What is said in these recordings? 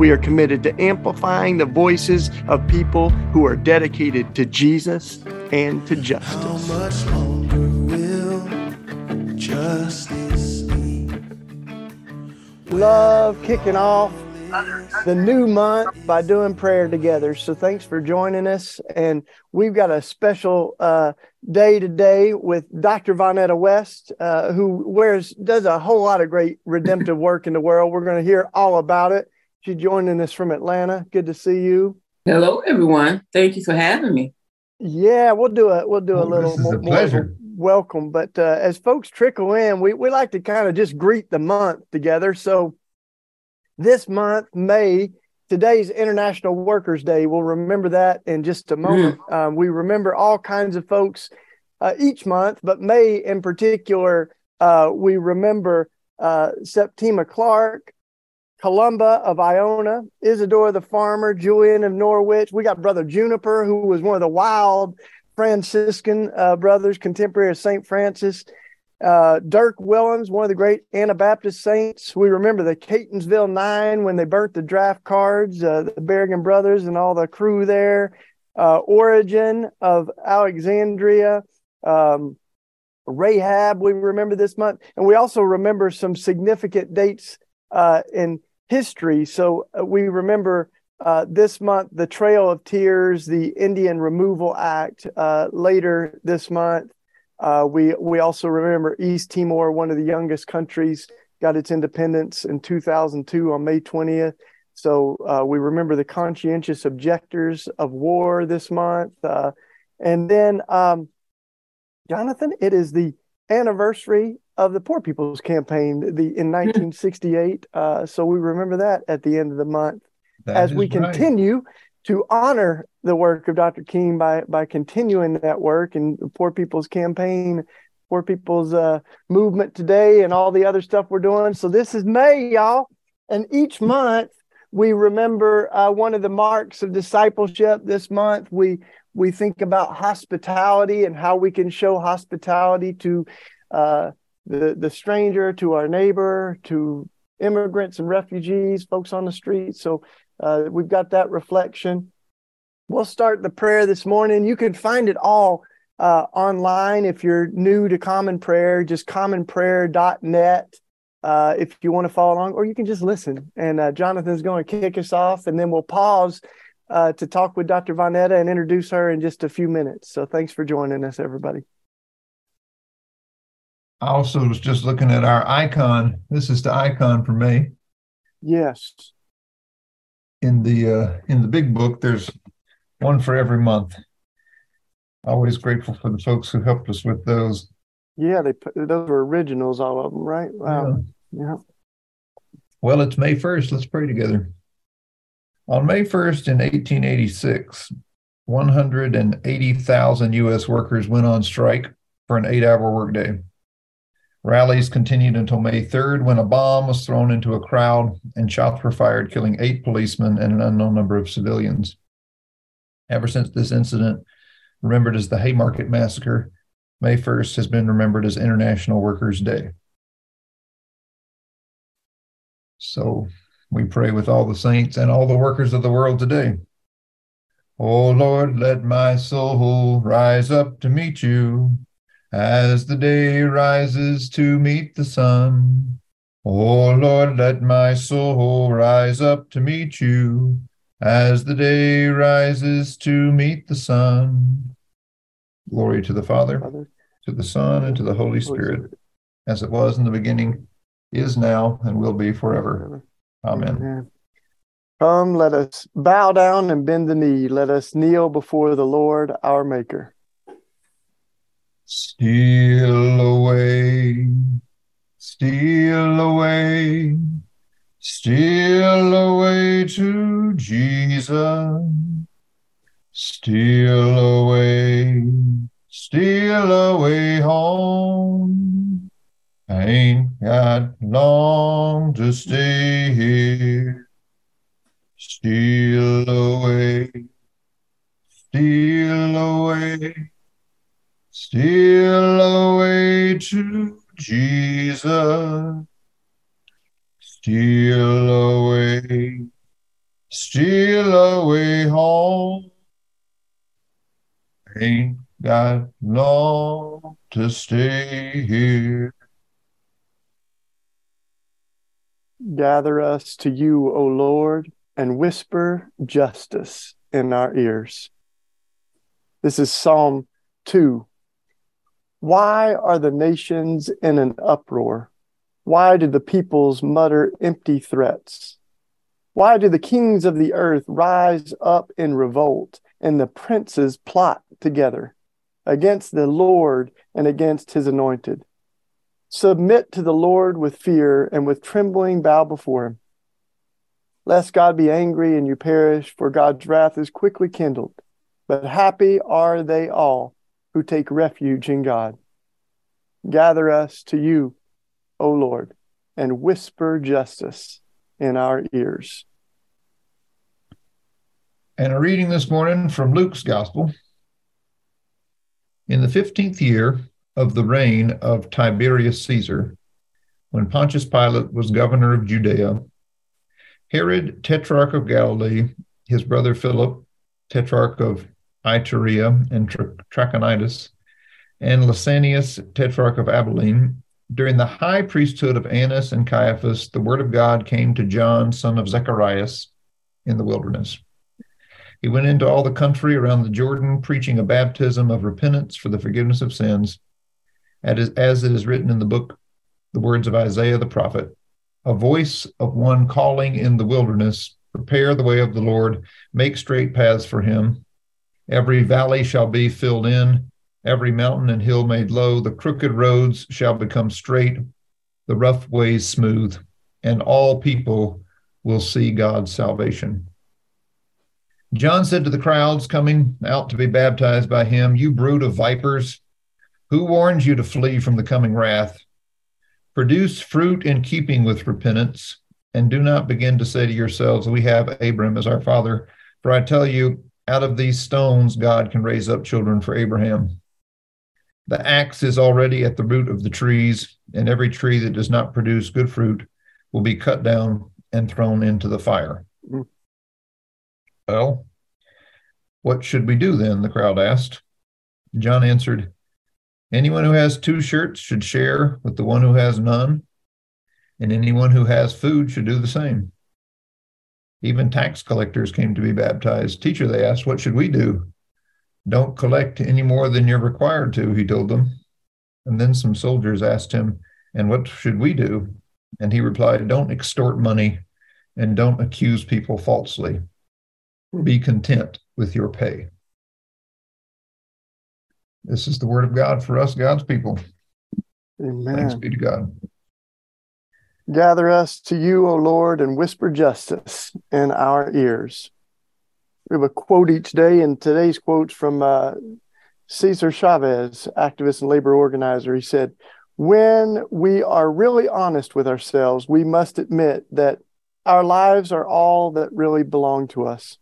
We are committed to amplifying the voices of people who are dedicated to Jesus and to justice. How much longer will justice be? Love kicking off the new month by doing prayer together. So thanks for joining us. And we've got a special uh, day today with Dr. Vonnetta West, uh, who wears does a whole lot of great redemptive work in the world. We're going to hear all about it. She's joining us from Atlanta. Good to see you. Hello, everyone. Thank you for having me. Yeah, we'll do a we'll do a little more, a more welcome. But uh, as folks trickle in, we we like to kind of just greet the month together. So this month, May, today's International Workers Day. We'll remember that in just a moment. Mm. Um, we remember all kinds of folks uh, each month, but May in particular, uh, we remember uh, Septima Clark, Columba of Iona, Isidore the farmer, Julian of Norwich. We got Brother Juniper, who was one of the wild Franciscan uh, brothers, contemporary of St. Francis. Uh, Dirk Willems, one of the great Anabaptist saints. We remember the Catonsville Nine when they burnt the draft cards, uh, the Berrigan brothers and all the crew there. Uh, Origen of Alexandria. Um, Rahab, we remember this month. And we also remember some significant dates uh, in history. So uh, we remember uh, this month the Trail of Tears, the Indian Removal Act. Uh, later this month, uh, we we also remember East Timor, one of the youngest countries, got its independence in 2002 on May 20th. So uh, we remember the conscientious objectors of war this month, uh, and then um, Jonathan, it is the anniversary of the Poor People's Campaign the in 1968. Hmm. Uh, so we remember that at the end of the month that as we right. continue to honor the work of Dr. King by by continuing that work and the Poor People's Campaign, Poor People's uh, Movement today, and all the other stuff we're doing. So this is May, y'all, and each month we remember uh, one of the marks of discipleship. This month we we think about hospitality and how we can show hospitality to uh, the, the stranger, to our neighbor, to immigrants and refugees, folks on the street. So uh, we've got that reflection. We'll start the prayer this morning. You can find it all uh, online if you're new to Common Prayer, just commonprayer.net. Uh, if you want to follow along, or you can just listen. And uh, Jonathan's going to kick us off, and then we'll pause uh, to talk with Dr. Vonnetta and introduce her in just a few minutes. So thanks for joining us, everybody. I also was just looking at our icon. This is the icon for me. Yes. In the uh, in the big book, there's one for every month. Always grateful for the folks who helped us with those. Yeah, they put, those were originals, all of them, right? Wow. Yeah. yeah. Well, it's May 1st. Let's pray together. On May 1st in 1886, 180,000 U.S. workers went on strike for an eight hour workday. Rallies continued until May 3rd when a bomb was thrown into a crowd and shots were fired, killing eight policemen and an unknown number of civilians. Ever since this incident, remembered as the Haymarket Massacre, May 1st has been remembered as International Workers' Day. So we pray with all the saints and all the workers of the world today. O Lord, let my soul rise up to meet you as the day rises to meet the sun. O Lord, let my soul rise up to meet you as the day rises to meet the sun. Glory to the Father, Father. to the Son, and to the Holy Spirit, as it was in the beginning, is now, and will be forever. Amen. Amen. Come, let us bow down and bend the knee. Let us kneel before the Lord our Maker. Steal away, steal away, steal away to Jesus. Steal away, steal away home. I ain't got long to stay here. Steal away, steal away, steal away to Jesus. Steal away, steal away home. Ain't got long to stay here. Gather us to you, O Lord, and whisper justice in our ears. This is Psalm 2. Why are the nations in an uproar? Why do the peoples mutter empty threats? Why do the kings of the earth rise up in revolt and the princes plot together against the Lord and against his anointed? Submit to the Lord with fear and with trembling bow before him. Lest God be angry and you perish, for God's wrath is quickly kindled. But happy are they all who take refuge in God. Gather us to you O Lord, and whisper justice in our ears. And a reading this morning from Luke's Gospel. In the 15th year of the reign of Tiberius Caesar, when Pontius Pilate was governor of Judea, Herod, tetrarch of Galilee, his brother Philip, tetrarch of Iturea and Trachonitis, and Lysanias, tetrarch of Abilene, during the high priesthood of Annas and Caiaphas, the word of God came to John, son of Zacharias, in the wilderness. He went into all the country around the Jordan, preaching a baptism of repentance for the forgiveness of sins, as it is written in the book, the words of Isaiah the prophet a voice of one calling in the wilderness, prepare the way of the Lord, make straight paths for him. Every valley shall be filled in every mountain and hill made low, the crooked roads shall become straight, the rough ways smooth, and all people will see God's salvation. John said to the crowds coming out to be baptized by him, You brood of vipers, who warns you to flee from the coming wrath? Produce fruit in keeping with repentance, and do not begin to say to yourselves, We have Abram as our father. For I tell you, out of these stones, God can raise up children for Abraham. The axe is already at the root of the trees, and every tree that does not produce good fruit will be cut down and thrown into the fire. Mm. Well, what should we do then? The crowd asked. John answered, Anyone who has two shirts should share with the one who has none, and anyone who has food should do the same. Even tax collectors came to be baptized. Teacher, they asked, What should we do? Don't collect any more than you're required to, he told them. And then some soldiers asked him, And what should we do? And he replied, Don't extort money and don't accuse people falsely. Be content with your pay. This is the word of God for us, God's people. Amen. Thanks be to God. Gather us to you, O Lord, and whisper justice in our ears. We have a quote each day, and today's quote's from uh, Cesar Chavez, activist and labor organizer. He said, When we are really honest with ourselves, we must admit that our lives are all that really belong to us.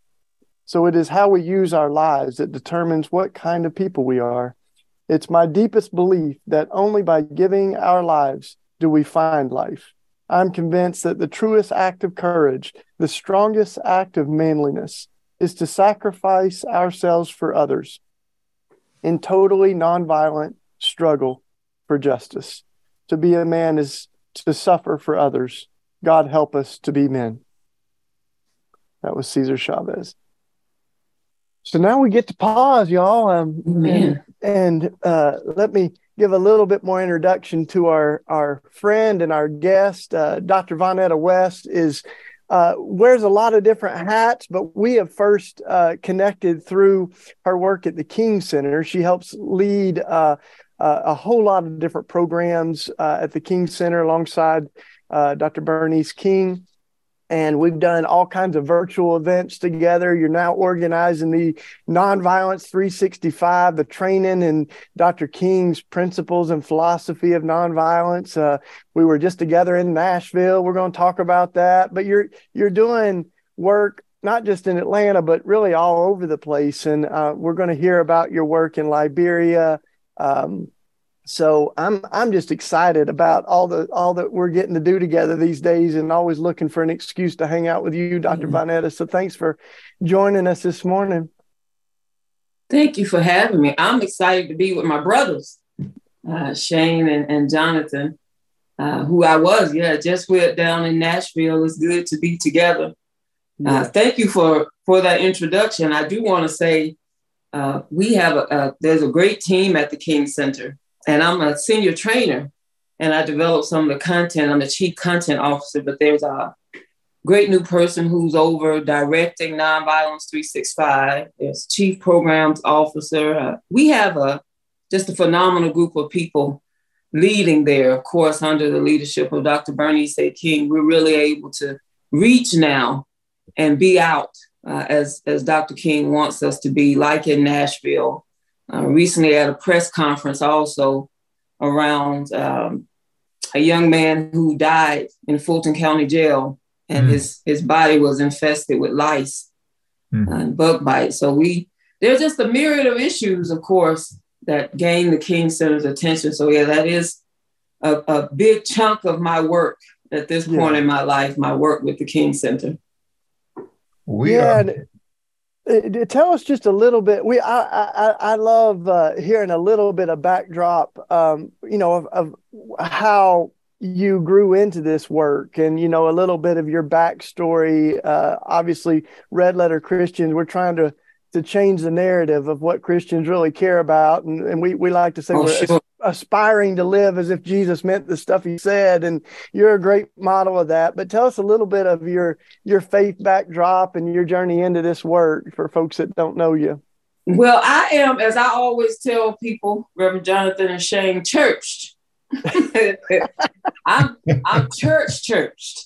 So it is how we use our lives that determines what kind of people we are. It's my deepest belief that only by giving our lives do we find life. I'm convinced that the truest act of courage, the strongest act of manliness, is to sacrifice ourselves for others in totally nonviolent struggle for justice. To be a man is to suffer for others. God help us to be men. That was Cesar Chavez. So now we get to pause, y'all. Um, and, and uh, let me give a little bit more introduction to our, our friend and our guest. Uh, Dr. Vonnetta West is uh, wears a lot of different hats, but we have first uh, connected through her work at the King Center. She helps lead uh, uh a whole lot of different programs uh, at the King Center alongside uh, Dr. Bernice King. And we've done all kinds of virtual events together. You're now organizing the Nonviolence 365, the training and Dr. King's principles and philosophy of nonviolence. Uh, we were just together in Nashville. We're going to talk about that. But you're you're doing work not just in Atlanta, but really all over the place. And uh, we're going to hear about your work in Liberia. Um, so I'm I'm just excited about all the all that we're getting to do together these days, and always looking for an excuse to hang out with you, Dr. Mm-hmm. Vonnetta. So thanks for joining us this morning. Thank you for having me. I'm excited to be with my brothers, uh, Shane and, and Jonathan, uh, who I was, yeah, just with down in Nashville. It's good to be together. Uh, thank you for for that introduction. I do want to say uh, we have a, a, there's a great team at the King Center and I'm a senior trainer and I develop some of the content. I'm the chief content officer, but there's a great new person who's over directing Nonviolence 365. There's chief programs officer. Uh, we have a just a phenomenal group of people leading there, of course, under the leadership of Dr. Bernice A. King. We're really able to reach now and be out uh, as, as Dr. King wants us to be, like in Nashville, uh, recently at a press conference also around um, a young man who died in Fulton County Jail, and mm. his his body was infested with lice mm. and bug bites. So we there's just a myriad of issues, of course, that gain the King Center's attention. So yeah, that is a, a big chunk of my work at this point yeah. in my life. My work with the King Center. We yeah, are tell us just a little bit. We I I, I love uh, hearing a little bit of backdrop. Um, you know of, of how you grew into this work and you know a little bit of your backstory uh, obviously red letter christians we're trying to to change the narrative of what Christians really care about. And, and we, we like to say oh, we're sure. Aspiring to live as if Jesus meant the stuff he said. And you're a great model of that. But tell us a little bit of your your faith backdrop and your journey into this work for folks that don't know you. Well, I am, as I always tell people, Reverend Jonathan and Shane, churched. I'm I'm church churched.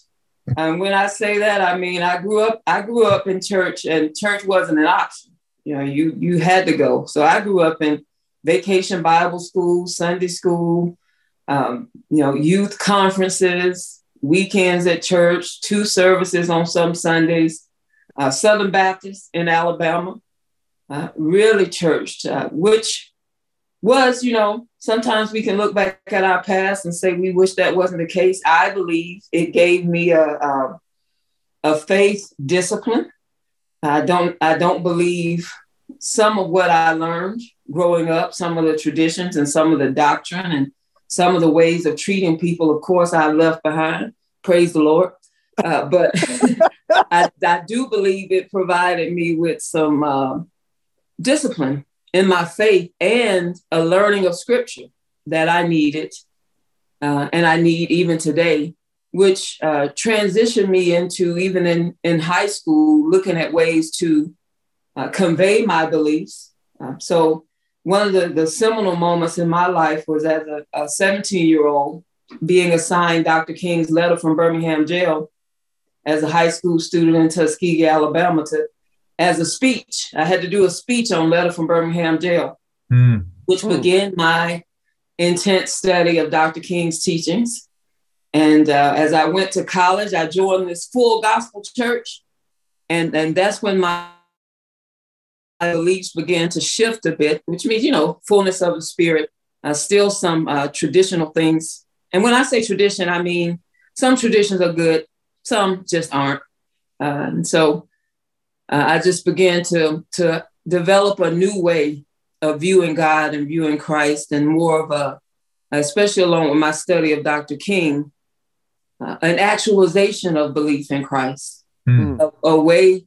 And when I say that, I mean I grew up I grew up in church and church wasn't an option you know, you you had to go. So I grew up in vacation Bible school, Sunday school, um, you know, youth conferences, weekends at church, two services on some Sundays, uh, Southern Baptist in Alabama, uh, really churched, uh, which was, you know, sometimes we can look back at our past and say we wish that wasn't the case. I believe it gave me a, a, a faith discipline I don't I don't believe some of what I learned growing up, some of the traditions and some of the doctrine and some of the ways of treating people, of course, I left behind. Praise the Lord. Uh, but I, I, do believe it provided me with some uh, discipline in my faith and a learning of scripture that I needed uh, and I need even today which uh, transitioned me into even in, in high school, looking at ways to uh, convey my beliefs. Uh, so, one of the, the seminal moments in my life was as a 17 year old being assigned Dr. King's letter from Birmingham jail as a high school student in Tuskegee, Alabama, to as a speech. I had to do a speech on letter from Birmingham jail, mm. which mm. began my intense study of Dr. King's teachings. And uh, as I went to college, I joined this full gospel church. And, and that's when my beliefs began to shift a bit, which means, you know, fullness of the spirit, uh, still some uh, traditional things. And when I say tradition, I mean some traditions are good, some just aren't. Uh, and so uh, I just began to, to develop a new way of viewing God and viewing Christ and more of a, especially along with my study of Dr. King, uh, an actualization of belief in Christ, mm. a, a, way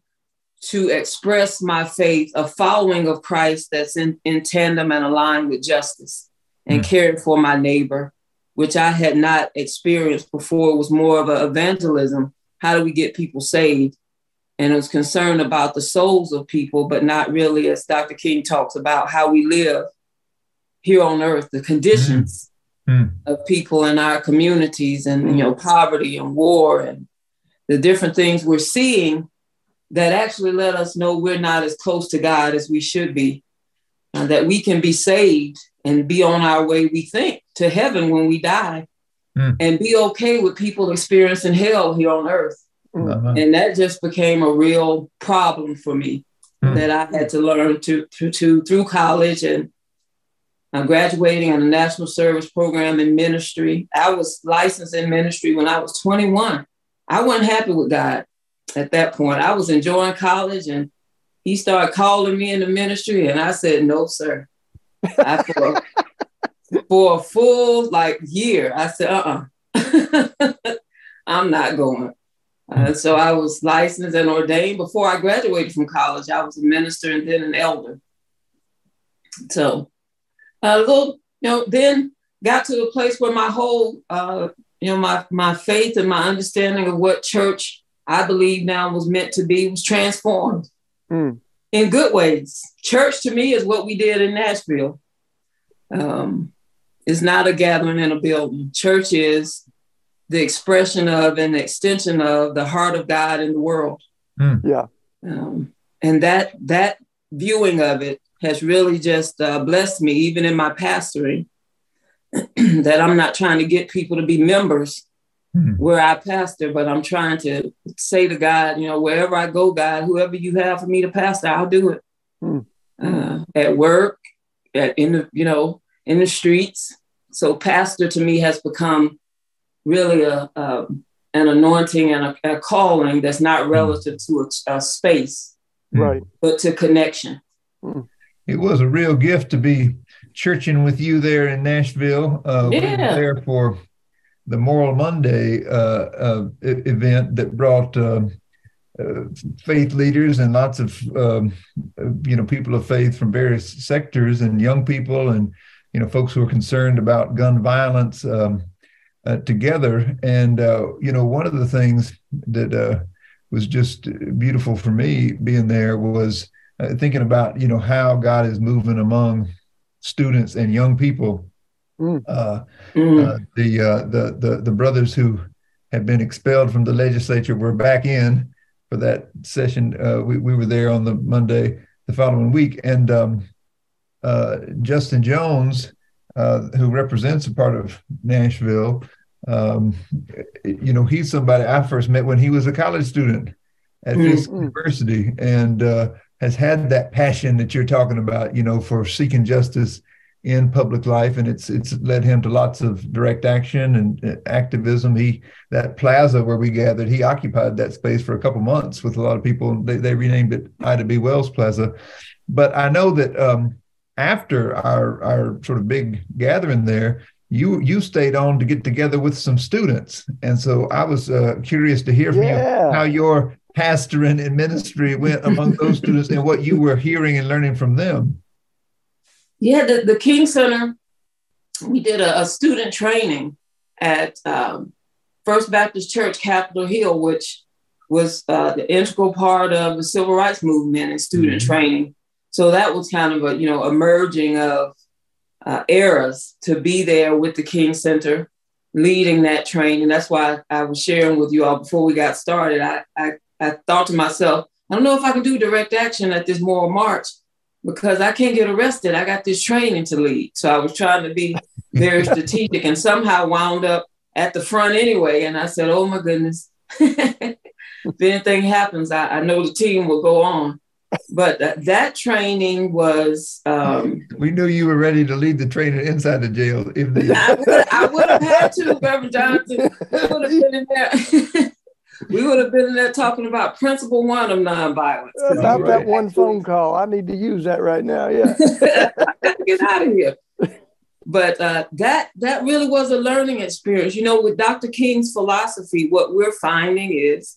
to express my faith, a following of Christ that's in, in tandem and aligned with justice and mm. caring for my neighbor, which I had not experienced before. It was more of an evangelism. How do we get people saved? And it was concerned about the souls of people, but not really, as Dr. King talks about, how we live here on earth, the conditions. Mm mm. of people in our communities and you know poverty and war and the different things we're seeing that actually let us know we're not as close to God as we should be, uh, that we can be saved and be on our way, we think, to heaven when we die, mm. and be okay with people experiencing hell here on earth. Uh-huh. And that just became a real problem for me mm. that I had to learn to, to, to through college and I'm uh, graduating on a national service program in ministry. I was licensed in ministry when I was 21. I wasn't happy with God at that point. I was enjoying college and he started calling me in the ministry and I said, no, sir. I, for, for a full like year, I said, uh-uh, I'm not going. Uh, so I was licensed and ordained before I graduated from college. I was a minister and then an elder. So a little, you know, then got to a place where my whole, uh, you know, my my faith and my understanding of what church I believe now was meant to be was transformed mm. in good ways. Church to me is what we did in Nashville. Um, it's not a gathering in a building. Church is the expression of and the extension of the heart of God in the world. Mm. Yeah. Um, and that that viewing of it has really just uh, blessed me, even in my pastoring, that I'm not trying to get people to be members mm-hmm. where I pastor, but I'm trying to say to God, you know, wherever I go, God, whoever you have for me to pastor, I'll do it. Mm-hmm. Uh, at work, at in the, you know, in the streets. So pastor to me has become really a, a an anointing and a, a, calling that's not hmm. relative to a, a space, right? But to connection. Mm it was a real gift to be churching with you there in Nashville. Uh, yeah. We were there for the Moral Monday uh, uh, event that brought um, uh, faith leaders and lots of um, you know people of faith from various sectors and young people and you know folks who are concerned about gun violence um, uh, together. And uh, you know one of the things that was just beautiful for me being there was uh, thinking about you know how God is moving among students and young people. Mm. Uh, mm. Uh, the, uh, the the the brothers who had been expelled from the legislature were back in for that session. Uh, we we were there on the Monday the following week, and um, uh, Justin Jones, who represents a part of Nashville, um, you know, he's somebody I first met when he was a college student at mm. Fisk University, and has had that passion that you're talking about, you know, for seeking justice in public life, and it's it's led him to lots of direct action and uh, activism. He that plaza where we gathered, he occupied that space for a couple months with a lot of people. They they renamed it Ida B. Wells Plaza, but I know that um, after our our sort of big gathering there, you you stayed on to get together with some students, and so I was uh, curious to hear from yeah. you how your pastoring and ministry went among those students and what you were hearing and learning from them? Yeah, the, the King Center, we did a, a student training at um, First Baptist Church, Capitol Hill, which was uh, the integral part of the civil rights movement and student mm-hmm. training. So that was kind of a you know a merging of uh, eras to be there with the King Center, leading that training. That's why I was sharing with you all before we got started. I, I I thought to myself, I don't know if I can do direct action at this moral march because I can't get arrested. I got this training to lead. So I was trying to be very strategic and somehow wound up at the front anyway. And I said, oh my goodness, if anything happens, I, I, know the team will go on. But th- that training was. Um, we knew you were ready to lead the training inside the jail. If they... I would have had to, Reverend Jonathan. I would have been in there we would have been in there talking about principle one of nonviolence. About that one phone call. I need to use that right now. Yeah. Get out of here. But uh, that that really was a learning experience. You know, with Dr. King's philosophy, what we're finding is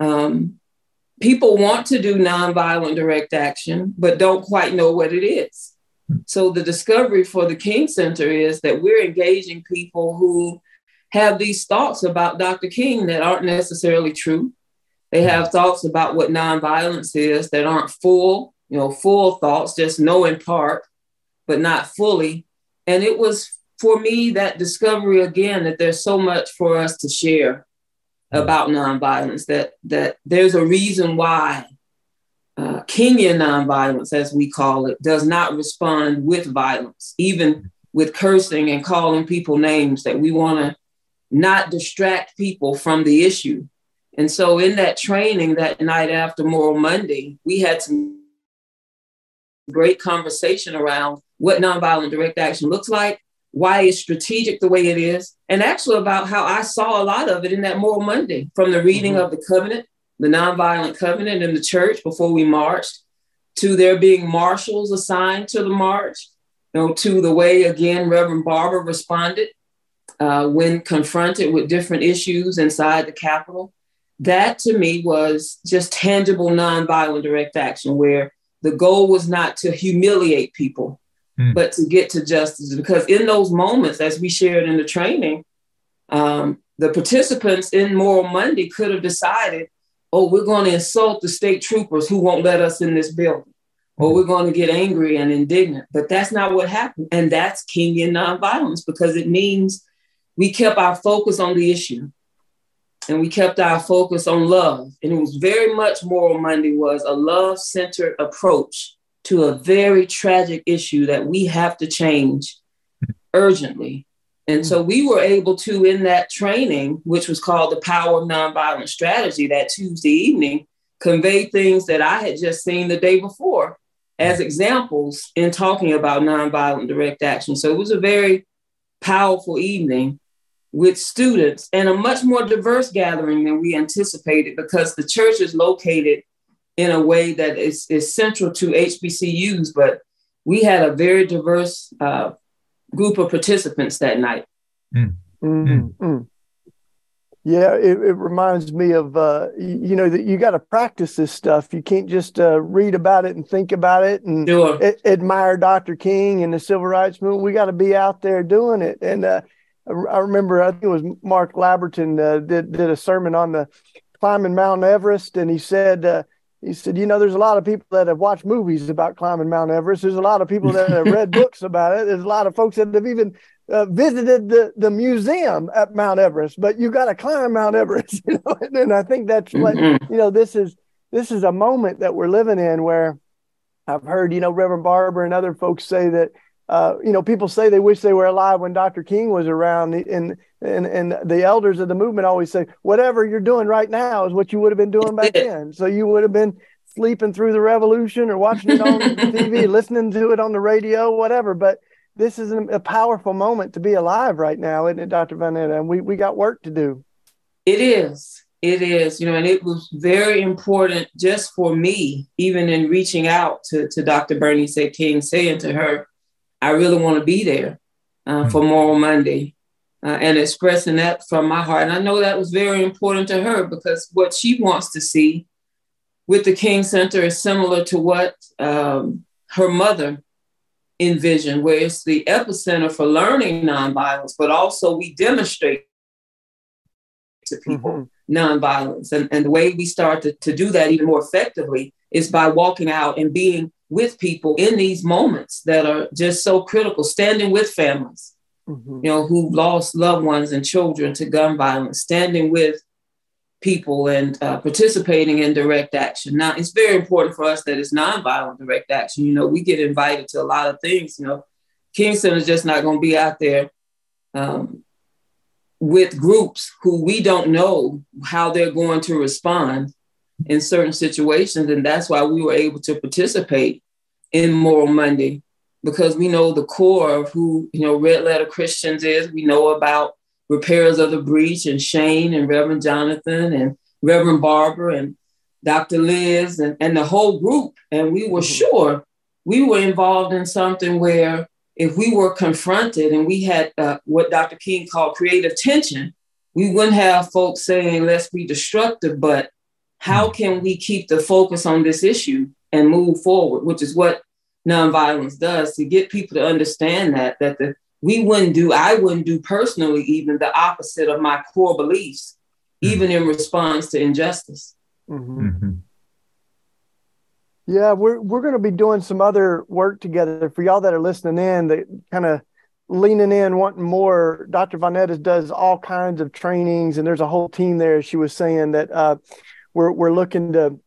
um, people want to do nonviolent direct action, but don't quite know what it is. So the discovery for the King Center is that we're engaging people who have these thoughts about Dr. King that aren't necessarily true. They have thoughts about what nonviolence is that aren't full, you know, full thoughts, just know in part, but not fully. And it was for me that discovery again that there's so much for us to share about nonviolence. That that there's a reason why uh, Kingian nonviolence, as we call it, does not respond with violence, even with cursing and calling people names. That we want to not distract people from the issue. And so, in that training that night after Moral Monday, we had some great conversation around what nonviolent direct action looks like, why it's strategic the way it is, and actually about how I saw a lot of it in that Moral Monday from the reading mm-hmm. of the covenant, the nonviolent covenant in the church before we marched, to there being marshals assigned to the march, you know, to the way again Reverend Barber responded uh, when confronted with different issues inside the Capitol. That to me was just tangible nonviolent direct action where the goal was not to humiliate people, mm. but to get to justice. Because in those moments, as we shared in the training, um, the participants in Moral Monday could have decided, oh, we're going to insult the state troopers who won't let us in this building, or we're going to get angry and indignant. But that's not what happened. And that's Kenyan nonviolence because it means we kept our focus on the issue and we kept our focus on love. And it was very much Moral Monday was a love centered approach to a very tragic issue that we have to change urgently. And so we were able to, in that training, which was called the Power of Nonviolent Strategy, that Tuesday evening, convey things that I had just seen the day before as examples in talking about nonviolent direct action. So it was a very powerful evening with students and a much more diverse gathering than we anticipated because the church is located in a way that is, is central to HBCUs, but we had a very diverse uh, group of participants that night. Mm. Mm-hmm. Yeah, it, it, reminds me of uh, you, you, know that you got to practice this stuff. You can't just uh, read about it and think about it and sure. a- admire Dr. King and the civil rights movement. We got to be out there doing it. And uh, I remember I think it was Mark Labberton uh, did did a sermon on the climbing Mount Everest, and he said uh, he said you know there's a lot of people that have watched movies about climbing Mount Everest. There's a lot of people that have read books about it. There's a lot of folks that have even uh, visited the the museum at Mount Everest. But you got to climb Mount Everest, you know. And, and I think that's what mm-hmm. you know. This is this is a moment that we're living in where I've heard you know Reverend Barber and other folks say that uh, you know, people say they wish they were alive when Dr. King was around, and and and the elders of the movement always say, whatever you're doing right now is what you would have been doing back then. So you would have been sleeping through the revolution or watching it on TV, listening to it on the radio, whatever. But this is a powerful moment to be alive right now, isn't it, Dr. Vonnetta? And we we got work to do. It is. It is, you know, and it was very important just for me, even in reaching out to, to Dr. Bernice King, saying to her, I really want to be there uh, mm-hmm. for Moral Monday uh, and expressing that from my heart. And I know that was very important to her because what she wants to see with the King Center is similar to what um, her mother envisioned, where it's the epicenter for learning nonviolence, but also we demonstrate to people mm-hmm. nonviolence. And, and the way we start to, to do that even more effectively is by walking out and being with people in these moments that are just so critical, standing with families, mm-hmm. you know, who've lost loved ones and children to gun violence, standing with people and uh, participating in direct action. Now, it's very important for us that it's nonviolent direct action. You know, we get invited to a lot of things. You know, Kingston is just not going to be out there um, with groups who we don't know how they're going to respond in certain situations. And that's why we were able to participate in Moral Monday because we know the core of who, you know, Red Letter Christians is. We know about Repairers of the Breach and Shane and Reverend Jonathan and Reverend Barber and Dr. Liz and, and the whole group. And we were mm-hmm. sure we were involved in something where if we were confronted and we had uh, what Dr. King called creative tension, we wouldn't have folks saying, let's be destructive, but how hmm. can we keep the focus on this issue and move forward, which is what nonviolence does to get people to understand that that the we wouldn't do, I wouldn't do personally even the opposite of my core beliefs, mm-hmm. even in response to injustice. Mm-hmm. Mm-hmm. Yeah, we're we're going to be doing some other work together for y'all that are listening in. That kind of leaning in, wanting more. Dr. Von Ettes does all kinds of trainings, and there's a whole team there. She was saying that uh, we're we're looking to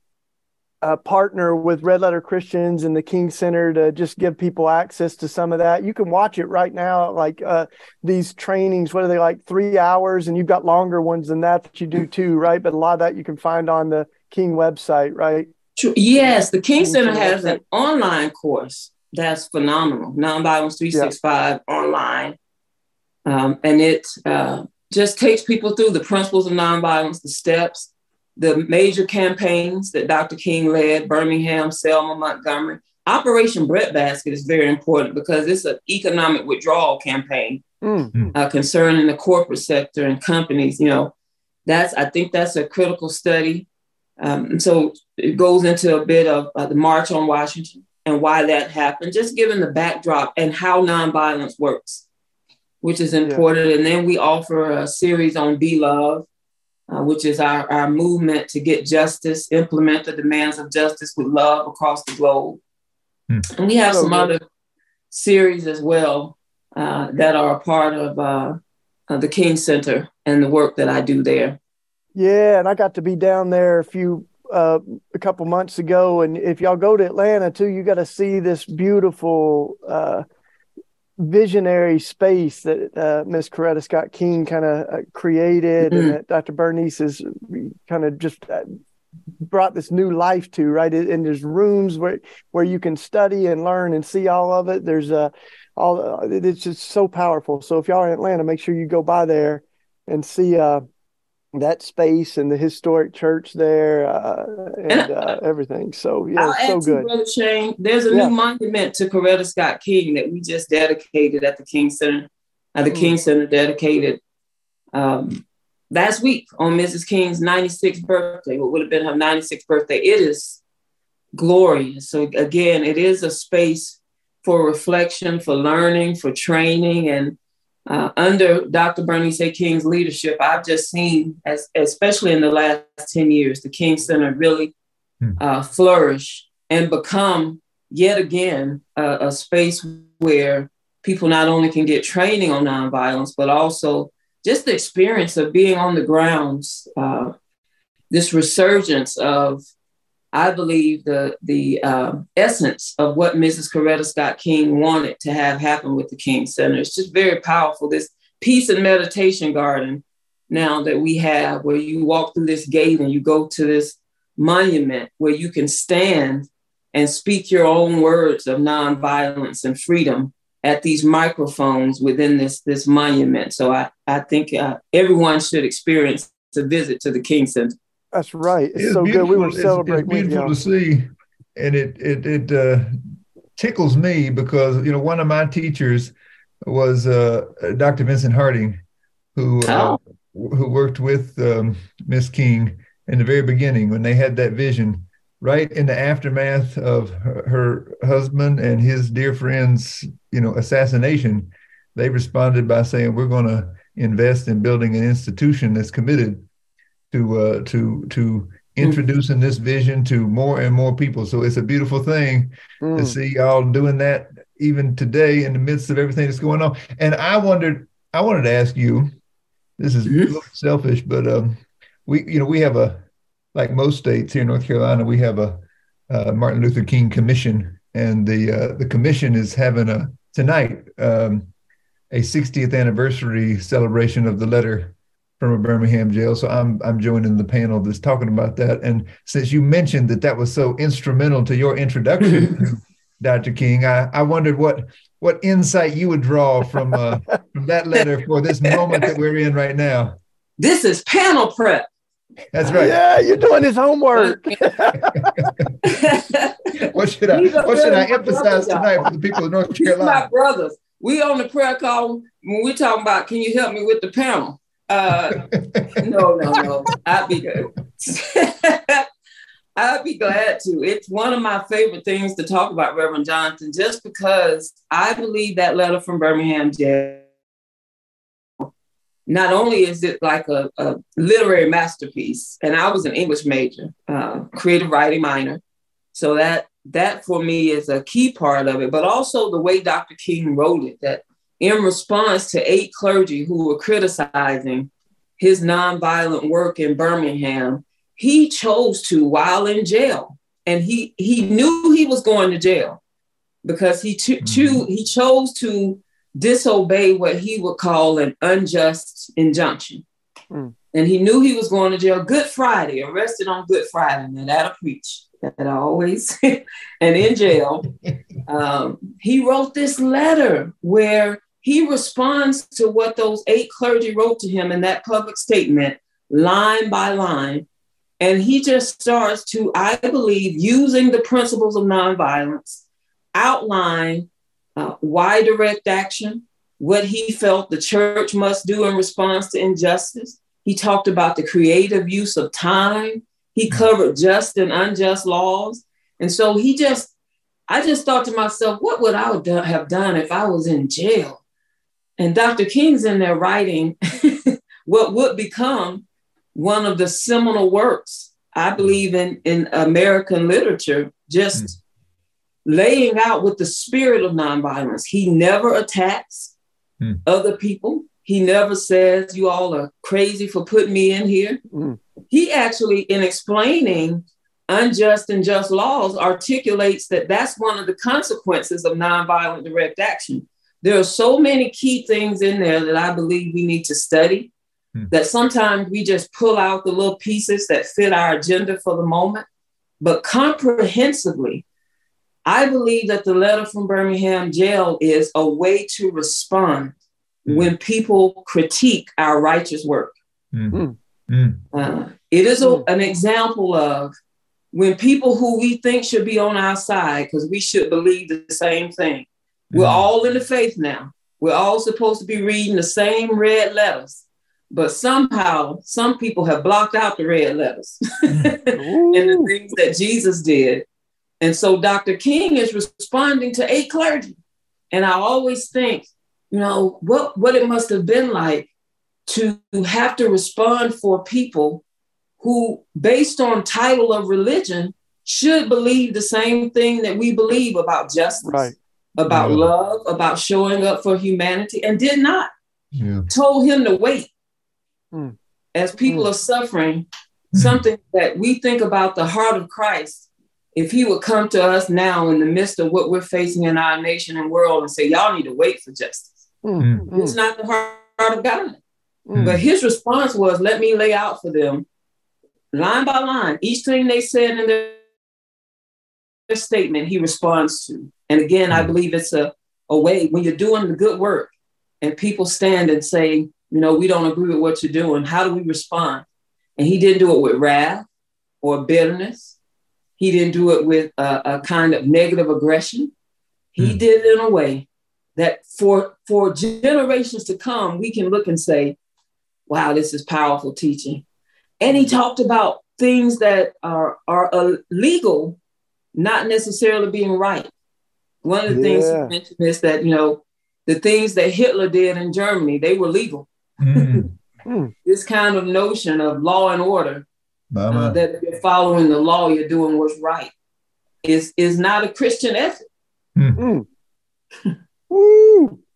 uh, partner with Red Letter Christians and the King Center to just give people access to some of that. You can watch it right now, like uh, these trainings. What are they like? Three hours, and you've got longer ones than that that you do too, right? But a lot of that you can find on the King website, right? Yes, the King Center has an online course that's phenomenal. Nonviolence 365 yeah. online. Um, and it uh, just takes people through the principles of nonviolence, the steps, the major campaigns that Dr. King led, Birmingham, Selma, Montgomery. Operation Breadbasket is very important because it's an economic withdrawal campaign mm-hmm. uh, concerning the corporate sector and companies. You know, that's I think that's a critical study. Um, and so it goes into a bit of uh, the March on Washington and why that happened, just given the backdrop and how nonviolence works, which is important. Yeah. And then we offer a series on Be Love, uh, which is our, our movement to get justice, implement the demands of justice with love across the globe. Hmm. And we have so some good. other series as well uh, that are a part of uh, the King Center and the work that I do there. Yeah, and I got to be down there a few uh, a couple months ago, and if y'all go to Atlanta too, you got to see this beautiful uh, visionary space that uh, Miss Coretta Scott King kind of uh, created, mm-hmm. and that Dr. Bernice has kind of just uh, brought this new life to. Right, and there's rooms where where you can study and learn and see all of it. There's uh, all it's just so powerful. So if y'all are in Atlanta, make sure you go by there and see uh that space and the historic church there uh, and uh, everything. So yeah, so good. Brother Shane, there's a yeah. new monument to Coretta Scott King that we just dedicated at the King Center. At the mm. King Center dedicated um, last week on Mrs. King's 96th birthday. What would have been her 96th birthday? It is glorious. So again, it is a space for reflection, for learning, for training, and uh, under Dr. Bernice A. King's leadership, I've just seen, as, especially in the last 10 years, the King Center really hmm. uh, flourish and become yet again a, a, space where people not only can get training on nonviolence, but also just the experience of being on the grounds, uh, this resurgence of I believe the the uh, essence of what Mrs. Coretta Scott King wanted to have happen with the King Center. It's just very powerful. This peace and meditation garden now that we have, where you walk through this gate and you go to this monument where you can stand and speak your own words of nonviolence and freedom at these microphones within this this monument. So I I think uh, everyone should experience a visit to the King Center. That's right. It's, it's so good. We were celebrating. It's, it's beautiful to see, and it it it uh, tickles me because you know one of my teachers was uh, Dr. Vincent Harding, who uh, oh. who worked with um, Miss King in the very beginning when they had that vision. Right in the aftermath of her, her husband and his dear friend's, you know, assassination, they responded by saying, "We're going to invest in building an institution that's committed to uh, to to introducing this vision to more and more people. So it's a beautiful thing mm. to see y'all doing that even today in the midst of everything that's going on. And I wondered, I wanted to ask you, this is mm-hmm. selfish, but um, we, you know, we have a, like most states here in North Carolina, we have a, a Martin Luther King Commission, and the uh, the commission is having a tonight um, a 60th anniversary celebration of the letter from a Birmingham jail. So I'm I'm joining the panel that's talking about that. And since you mentioned that that was so instrumental to your introduction, Dr. King, I, I wondered what what insight you would draw from uh, from that letter for this moment that we're in right now. This is panel prep. That's right. Yeah, you're doing his homework. what should I what should I emphasize tonight for the people of North Carolina? My brothers, we on the prayer call when we talking about can you help me with the panel? Uh, no, no, no. I'd be good. I'd be glad to. It's one of my favorite things to talk about, Reverend Jonathan, just because I believe that letter from Birmingham jail. Not only is it like a, a literary masterpiece, and I was an English major, uh, creative writing minor, so that that for me is a key part of it. But also the way Dr. King wrote it, that in response to eight clergy who were criticizing his nonviolent work in Birmingham, he chose to while in jail. And he he knew he was going to jail because he cho- mm-hmm. he chose to disobey what he would call an unjust injunction. Mm. And he knew he was going to jail. Good Friday, arrested on Good Friday. Now that'll preach. That I always and in jail. Um, he wrote this letter where he responds to what those eight clergy wrote to him in that public statement, line by line. And he just starts to, I believe, using the principles of nonviolence, outline uh, why direct action, what he felt the church must do in response to injustice. He talked about the creative use of time. He covered just and unjust laws. And so he just, I just thought to myself, what would I have done if I was in jail? And Dr. King's in there writing what would become one of the seminal works, I believe, in, in American literature, just mm laying out with the spirit of nonviolence. He never attacks mm. other people. He never says, You all are crazy for putting me in here. Mm. He actually, in explaining unjust and just laws, articulates that that's one of the consequences of nonviolent direct action. There are so many key things in there that I believe we need to study. Mm. That sometimes we just pull out the little pieces that fit our agenda for the moment. But comprehensively, I believe that the letter from Birmingham jail is a way to respond mm. when people critique our righteous work. Mm. Mm. Uh, it is a, an example of when people who we think should be on our side, because we should believe the same thing. We're all in the faith now. We're all supposed to be reading the same red letters. But somehow, some people have blocked out the red letters and the things that Jesus did and so Dr. King is responding to eight clergy. And I always think, you know, what, what it must have been like to have to respond for people who, based on title of religion, should believe the same thing that we believe about justice, right. About yeah. love, about showing up for humanity, and did not. Yeah. Told him to wait. Mm. As people mm. are suffering, mm. something that we think about the heart of Christ if he would come to us now in the midst of what we're facing in our nation and world and say, y'all need to wait for justice. Mm-hmm. It's not the heart of God. But his response was, let me lay out for them line by line, each thing they said in their statement, he responds to. And again, I mm-hmm. believe it's a, a way when you're doing the good work and people stand and say, you know, we don't agree with what you're doing. How do we respond? And he didn't do it with wrath or bitterness he didn't do it with a, a kind of negative aggression. He mm. did it in a way that for, for generations to come, we can look and say, wow, this is powerful teaching. And he talked about things that are, are illegal, not necessarily being right. One of the yeah. things he mentioned is that, you know, the things that Hitler did in Germany, they were legal. Mm. this kind of notion of law and order uh, that you're following the law, you're doing what's right, is is not a Christian ethic. Mm. Mm.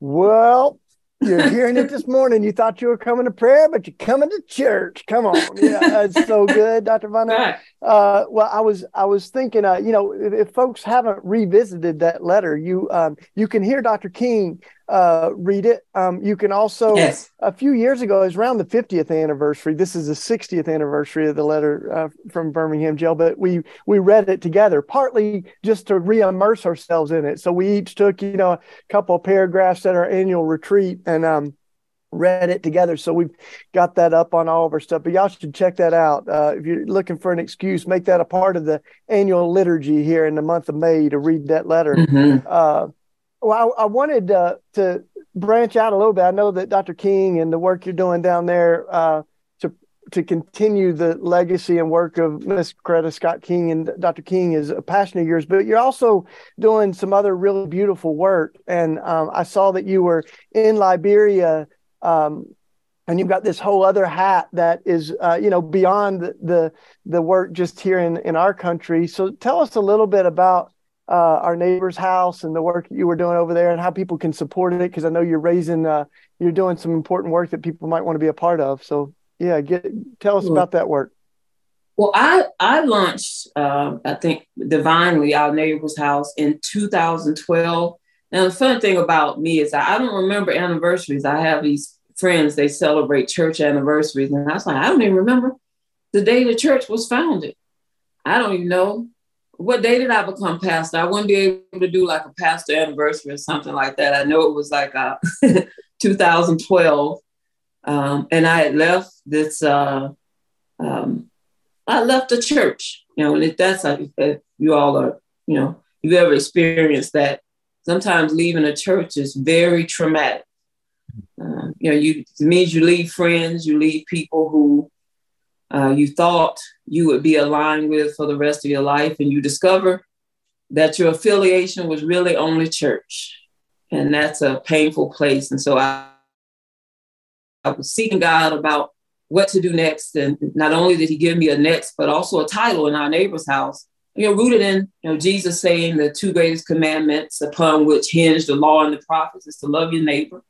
Well, you're hearing it this morning. You thought you were coming to prayer, but you're coming to church. Come on, yeah, that's so good, Dr. Von. Right. Uh, well, I was I was thinking, uh, you know, if, if, folks haven't revisited that letter, you um, you can hear Dr. King uh, read it. Um, you can also, yes. a few years ago, it was around the 50th anniversary. This is the 60th anniversary of the letter uh, from Birmingham jail, but we we read it together, partly just to re-immerse ourselves in it. So we each took, you know, a couple of paragraphs at our annual retreat and um, read it together. So we've got that up on all of our stuff. But y'all should check that out. Uh, if you're looking for an excuse, make that a part of the annual liturgy here in the month of May to read that letter. Mm-hmm. Uh, well, I, I wanted uh, to branch out a little bit. I know that Dr. King and the work you're doing down there uh, to to continue the legacy and work of Miss Coretta Scott King and Dr. King is a passion of yours, but you're also doing some other really beautiful work. And um, I saw that you were in Liberia. Um, and you've got this whole other hat that is, uh, you know, beyond the, the, the work just here in in our country. So tell us a little bit about uh, our neighbor's house and the work you were doing over there and how people can support it because I know you're raising uh, you're doing some important work that people might want to be a part of. So yeah, get tell us about that work. Well, I I launched uh, I think divinely our neighbor's house in 2012. Now the fun thing about me is I don't remember anniversaries. I have these friends they celebrate church anniversaries, and I was like I don't even remember the day the church was founded. I don't even know what day did I become pastor? I wouldn't be able to do like a pastor anniversary or something like that. I know it was like uh, 2012. Um, and I had left this, uh, um, I left the church, you know, if that's like, if you all are, you know, you've ever experienced that, sometimes leaving a church is very traumatic. Uh, you know, you, it means you leave friends, you leave people who uh, you thought you would be aligned with for the rest of your life, and you discover that your affiliation was really only church. And that's a painful place. And so I, I was seeking God about what to do next. And not only did he give me a next, but also a title in our neighbor's house, you know, rooted in, you know, Jesus saying the two greatest commandments upon which hinge the law and the prophets is to love your neighbor.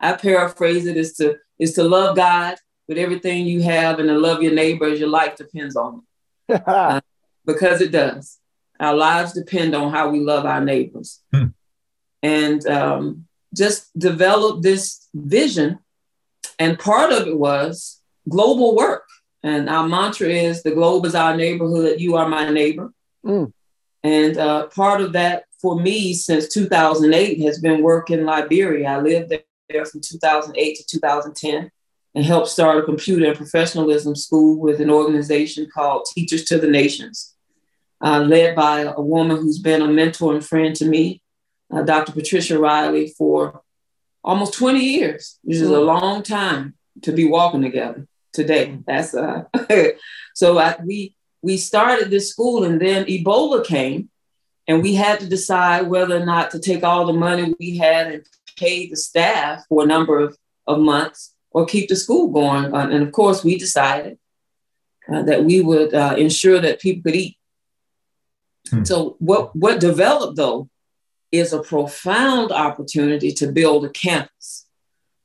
I paraphrase it is to is to love God with everything you have and to love your neighbor as your life depends on it. uh, because it does. Our lives depend on how we love our neighbors. Hmm. And um, just develop this vision. And part of it was global work. And our mantra is the globe is our neighborhood, you are my neighbor. Mm. And uh, part of that for me since 2008 has been work in Liberia. I lived there from 2008 to 2010 and helped start a computer and professionalism school with an organization called Teachers to the Nations, uh, led by a woman who's been a mentor and friend to me, uh, Dr. Patricia Riley, for almost 20 years, which is a mm. long time to be walking together today. That's uh, so I, we we started this school, and then Ebola came, and we had to decide whether or not to take all the money we had and pay the staff for a number of, of months or keep the school going. Uh, and of course, we decided uh, that we would uh, ensure that people could eat. Hmm. So what what developed though is a profound opportunity to build a campus.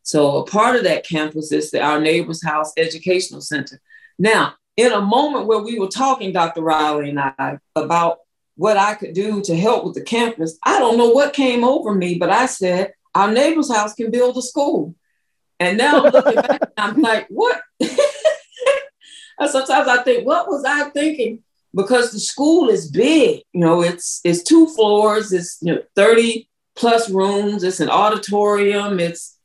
So a part of that campus is the, our neighbor's house educational center. Now, in a moment where we were talking, Dr. Riley and I, about what I could do to help with the campus, I don't know what came over me, but I said, our neighbor's house can build a school. And now I'm looking back, I'm like, what? sometimes I think, what was I thinking? Because the school is big, you know, it's it's two floors, it's you know 30 plus rooms, it's an auditorium, it's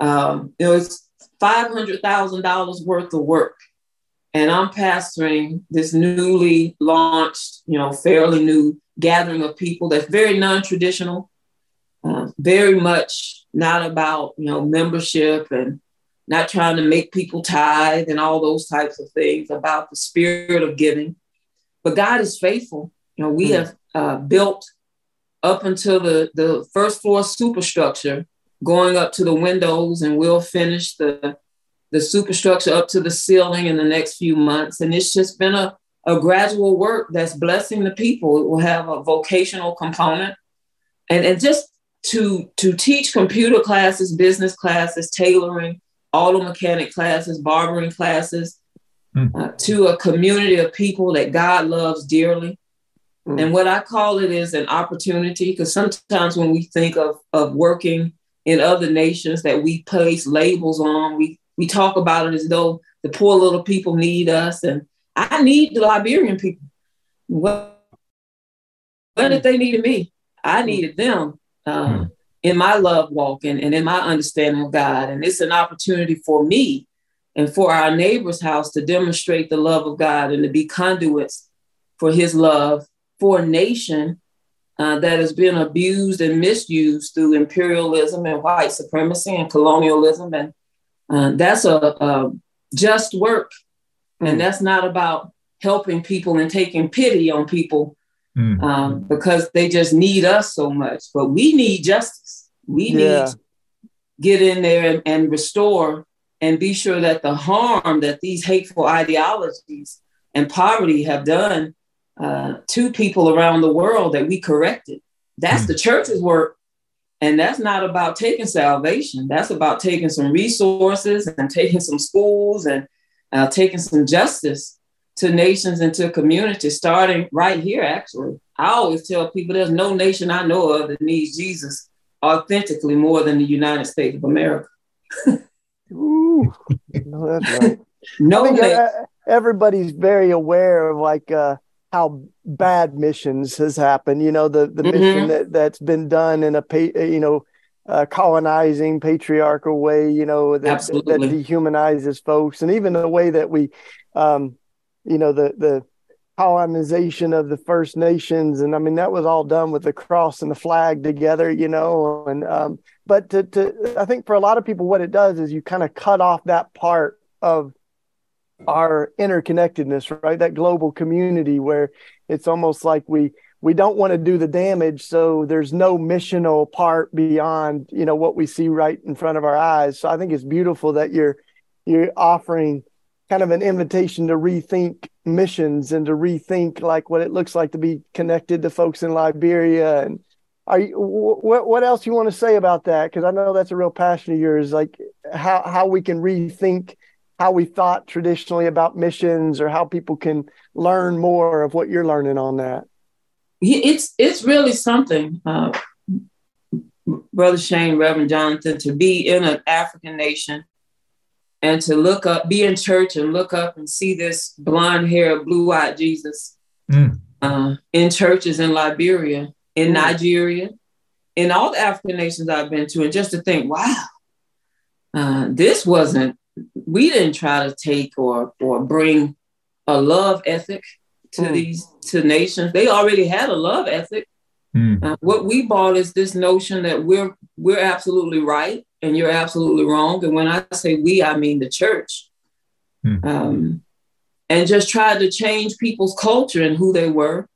um, you know, it's five hundred thousand dollars worth of work. And I'm pastoring this newly launched, you know, fairly new gathering of people that's very non-traditional, uh, very much not about you know membership and not trying to make people tithe and all those types of things about the spirit of giving. But god is faithful. You know we mm. have uh, built up until the the first floor superstructure going up to the windows and we'll finish the the superstructure up to the ceiling in the next few months. And it's just been a, a gradual work that's blessing the people. It will have a vocational component. And, and just to to teach computer classes, business classes, tailoring, auto mechanic classes, barbering classes mm. uh, to a community of people that God loves dearly. Mm. And what I call it is an opportunity because sometimes when we think of of working in other nations that we place labels on, we we talk about it as though the poor little people need us, and I need the Liberian people. What, what if they needed me? I needed them um, in my love walking and, and in my understanding of God. And it's an opportunity for me and for our neighbor's house to demonstrate the love of God and to be conduits for his love for a nation uh, that has been abused and misused through imperialism and white supremacy and colonialism. And uh, that's a, a, just work. Mm. And that's not about helping people and taking pity on people mm. um, because they just need us so much. But we need justice. We yeah. need to get in there and, and restore and be sure that the harm that these hateful ideologies and poverty have done uh, to people around the world that we corrected. That's mm. the church's work. And that's not about taking salvation. That's about taking some resources and taking some schools and uh, taking some justice to nations and to communities, starting right here, actually. I always tell people there's no nation I know of that needs Jesus authentically more than the United States of America. Ooh, no, that's right. no, I mean, uh, everybody's very aware of like uh, how bad missions has happened. You know, the the mm-hmm. mission that that's been done in a you know uh, colonizing patriarchal way. You know that, that dehumanizes folks, and even the way that we, um, you know, the the colonization of the First Nations, and I mean that was all done with the cross and the flag together, you know. And um, but to, to I think for a lot of people, what it does is you kind of cut off that part of our interconnectedness, right? That global community where it's almost like we we don't want to do the damage, so there's no missional part beyond you know what we see right in front of our eyes. So I think it's beautiful that you're you're offering kind of an invitation to rethink missions and to rethink like what it looks like to be connected to folks in Liberia. And are you what what else you want to say about that? Because I know that's a real passion of yours like how how we can rethink how we thought traditionally about missions or how people can learn more of what you're learning on that. It's it's really something uh, brother Shane Reverend Jonathan to be in an African nation and to look up, be in church and look up and see this blonde hair, blue eyed Jesus mm. uh, in churches in Liberia, in mm. Nigeria, in all the African nations I've been to, and just to think, wow, uh, this wasn't, we didn't try to take or, or bring a love ethic to mm. these to nations. They already had a love ethic. Mm. Uh, what we bought is this notion that we're we're absolutely right and you're absolutely wrong. And when I say we, I mean the church. Hmm. Um, and just tried to change people's culture and who they were.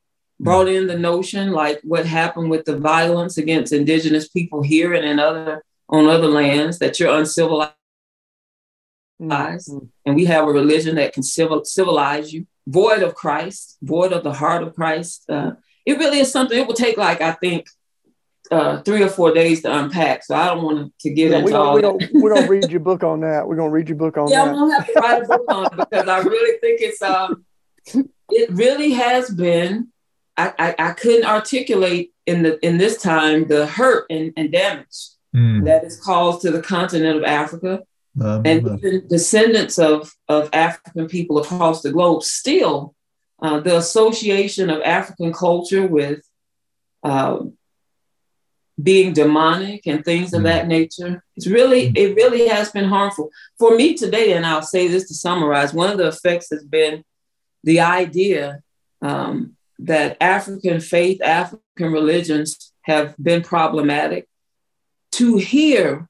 Brought in the notion like what happened with the violence against indigenous people here and in other on other lands that you're uncivilized. Mm-hmm. And we have a religion that can civil, civilize you, void of Christ, void of the heart of Christ. Uh, it really is something. It will take like I think uh, three or four days to unpack. So I don't want to get yeah, into we all. We don't. We're gonna read your book on that. We're gonna read your book on yeah, that. I'm gonna have to write a book on it because I really think it's um, it really has been. I, I, I couldn't articulate in the in this time the hurt and, and damage mm. that is caused to the continent of Africa. Um, and even descendants of, of African people across the globe still uh, the association of African culture with uh, being demonic and things of mm. that nature. It's really, mm. it really has been harmful for me today. And I'll say this to summarize: one of the effects has been the idea um, that African faith, African religions have been problematic. To hear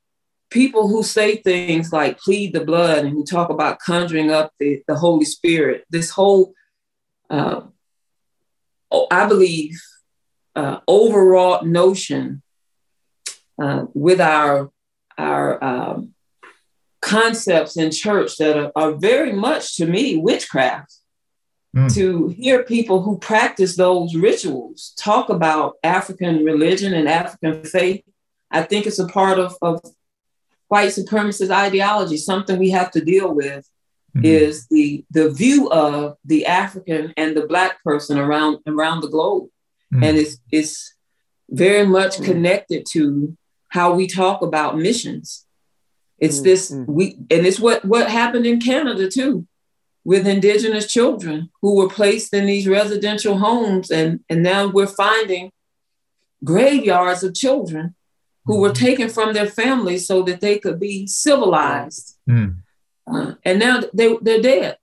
people who say things like plead the blood and who talk about conjuring up the, the Holy Spirit, this whole, uh, I believe, uh, overwrought notion uh, with our our um, concepts in church that are, are, very much to me witchcraft. Mm. To hear people who practice those rituals talk about African religion and African faith, I think it's a part of, of white supremacist ideology. Something we have to deal with mm. is the the view of the African and the Black person around around the globe, mm. and it's it's very much hmm. connected to how we talk about missions. It's mm-hmm. this mm. we and it's what what happened in Canada too with indigenous children who were placed in these residential homes and and now we're finding graveyards of children who were mm-hmm. taken from their families so that they could be civilized. Mm. Uh, and now they, they're dead,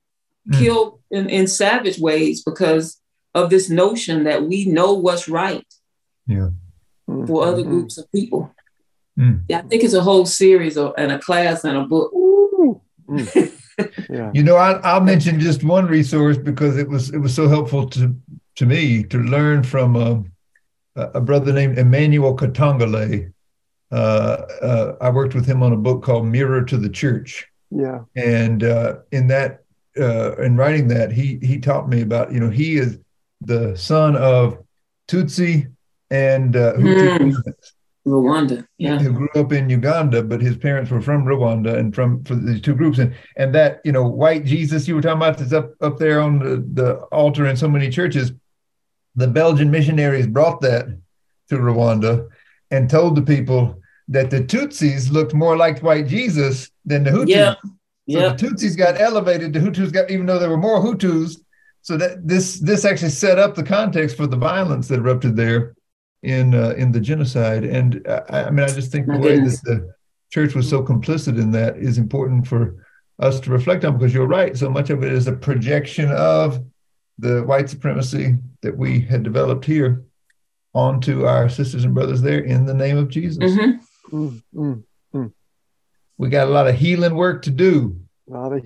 mm. killed in, in savage ways because of this notion that we know what's right yeah. for other mm-hmm. groups of people. Mm. Yeah, I think it's a whole series or, and a class and a book. Mm. yeah. You know, I, will mention just one resource because it was it was so helpful to to me to learn from a, a brother named Emmanuel Katongole. Uh, uh, I worked with him on a book called Mirror to the Church. Yeah, and uh, in that uh, in writing that, he he taught me about you know he is the son of Tutsi and uh, Hutu Mm. Rwanda. Yeah. who grew up in Uganda, but his parents were from Rwanda and from for these two groups. And and that, you know, white Jesus you were talking about that's up, up there on the, the altar in so many churches. The Belgian missionaries brought that to Rwanda and told the people that the Tutsis looked more like white Jesus than the Hutus. Yeah. So Yeah. the Tutsis got elevated, the Hutus got, even though there were more Hutus. So that this this actually set up the context for the violence that erupted there in uh, in the genocide. And I, I mean, I just think the way goodness. that the church was so complicit in that is important for us to reflect on because you're right. So much of it is a projection of the white supremacy that we had developed here onto our sisters and brothers there in the name of Jesus. Mhm. Mm, mm. We got a lot of healing work to do.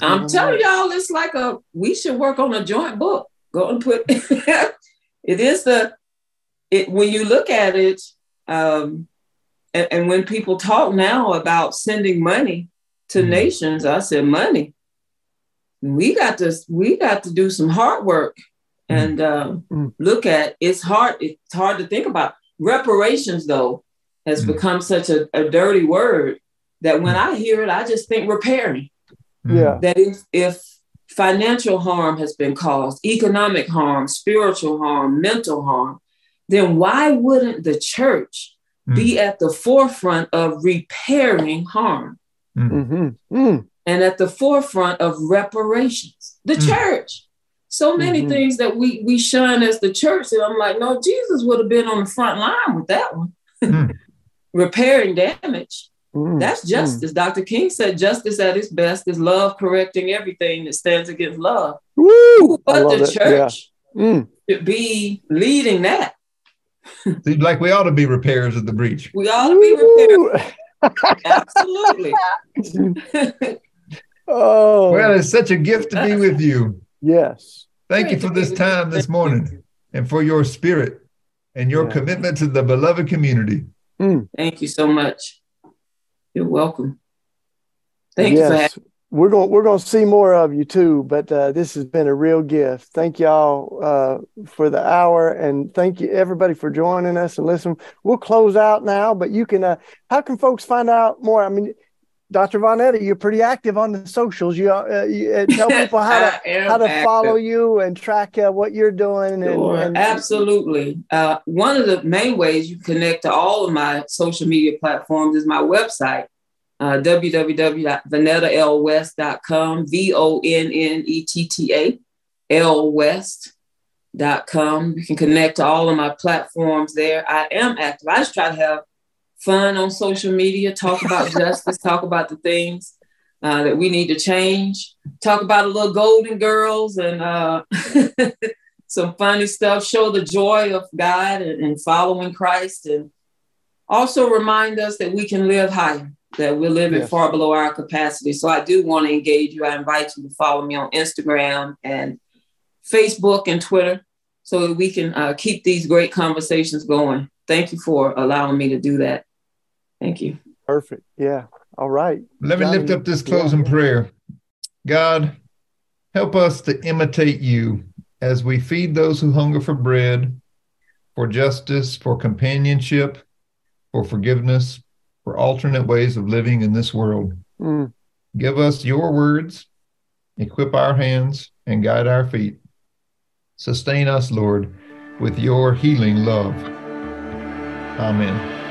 I'm telling work. y'all, it's like a we should work on a joint book. Go and put it is the it when you look at it, um, and, and when people talk now about sending money to Mhm. nations, I said money. We got to we got to do some hard work and uh, Mm. look at it's hard it's hard to think about reparations though has Mm. become such a, a dirty word that when I hear it, I just think repairing Mm. Yeah. that if if financial harm has been caused, economic harm, spiritual harm, mental harm, then why wouldn't the church Mm. be at the forefront of repairing harm Mhm. Mm. and at the forefront of reparations? The Mm. church. So many Mhm. things that we we shun as the church, and I'm like, no, Jesus would have been on the front line with that one. Mm. Repairing damage. Mm. That's justice. Dr. King said justice at its best is love correcting everything that stands against love. Woo! But love the it. church Yeah. Mm. should be leading that. Seems like we ought to be repairers of the breach. We ought to be repaired. Woo! Absolutely. oh, Well, it's such a gift to be with you. yes. Thank you for this with you. time this morning and for your spirit and your Yeah. commitment to the beloved community. Mm. Thank you so much. You're welcome. Thank you for having yes. We're going we're going to see more of you too, but uh, this has been a real gift. Thank y'all uh, for the hour, and thank you everybody for joining us and listen. We'll close out now, but you can. Uh, how can folks find out more? I mean, Dr. Vonnetta, you're pretty active on the socials. You, uh, you uh, tell people how to how to active. follow you and track uh, what you're doing. And, Sure, and absolutely. Uh, one of the main ways you connect to all of my social media platforms is my website, uh, www.vonnettaLwest.com, V O N N E T T A L West.com. You can connect to all of my platforms there. I am active. I just try to have fun on social media, talk about justice, talk about the things uh, that we need to change, talk about a little golden girls and uh, some funny stuff, show the joy of God and, and following Christ, and also remind us that we can live higher, that we're living Yes. far below our capacity. So I do want to engage you. I invite you to follow me on Instagram and Facebook and Twitter so that we can uh, keep these great conversations going. Thank you for allowing me to do that. Thank you. perfect. Yeah. All right. Let me lift up this yeah. closing prayer. God, help us to imitate you as we feed those who hunger for bread, for justice, for companionship, for forgiveness, for alternate ways of living in this world. Mm. Give us your words, equip our hands, and guide our feet. Sustain us, Lord, with your healing love. Amen.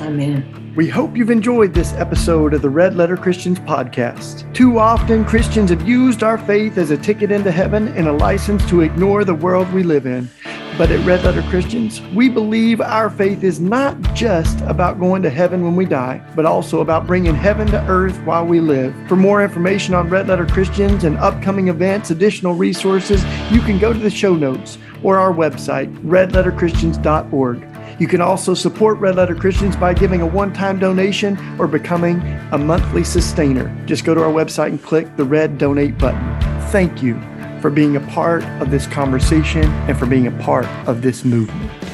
Amen. We hope you've enjoyed this episode of the Red Letter Christians podcast. Too often, Christians have used our faith as a ticket into heaven and a license to ignore the world we live in. But at Red Letter Christians, we believe our faith is not just about going to heaven when we die, but also about bringing heaven to earth while we live. For more information on Red Letter Christians and upcoming events, additional resources, you can go to the show notes or our website, redletterchristians.org. You can also support Red Letter Christians by giving a one time donation or becoming a monthly sustainer. Just go to our website and click the red donate button. Thank you for being a part of this conversation and for being a part of this movement.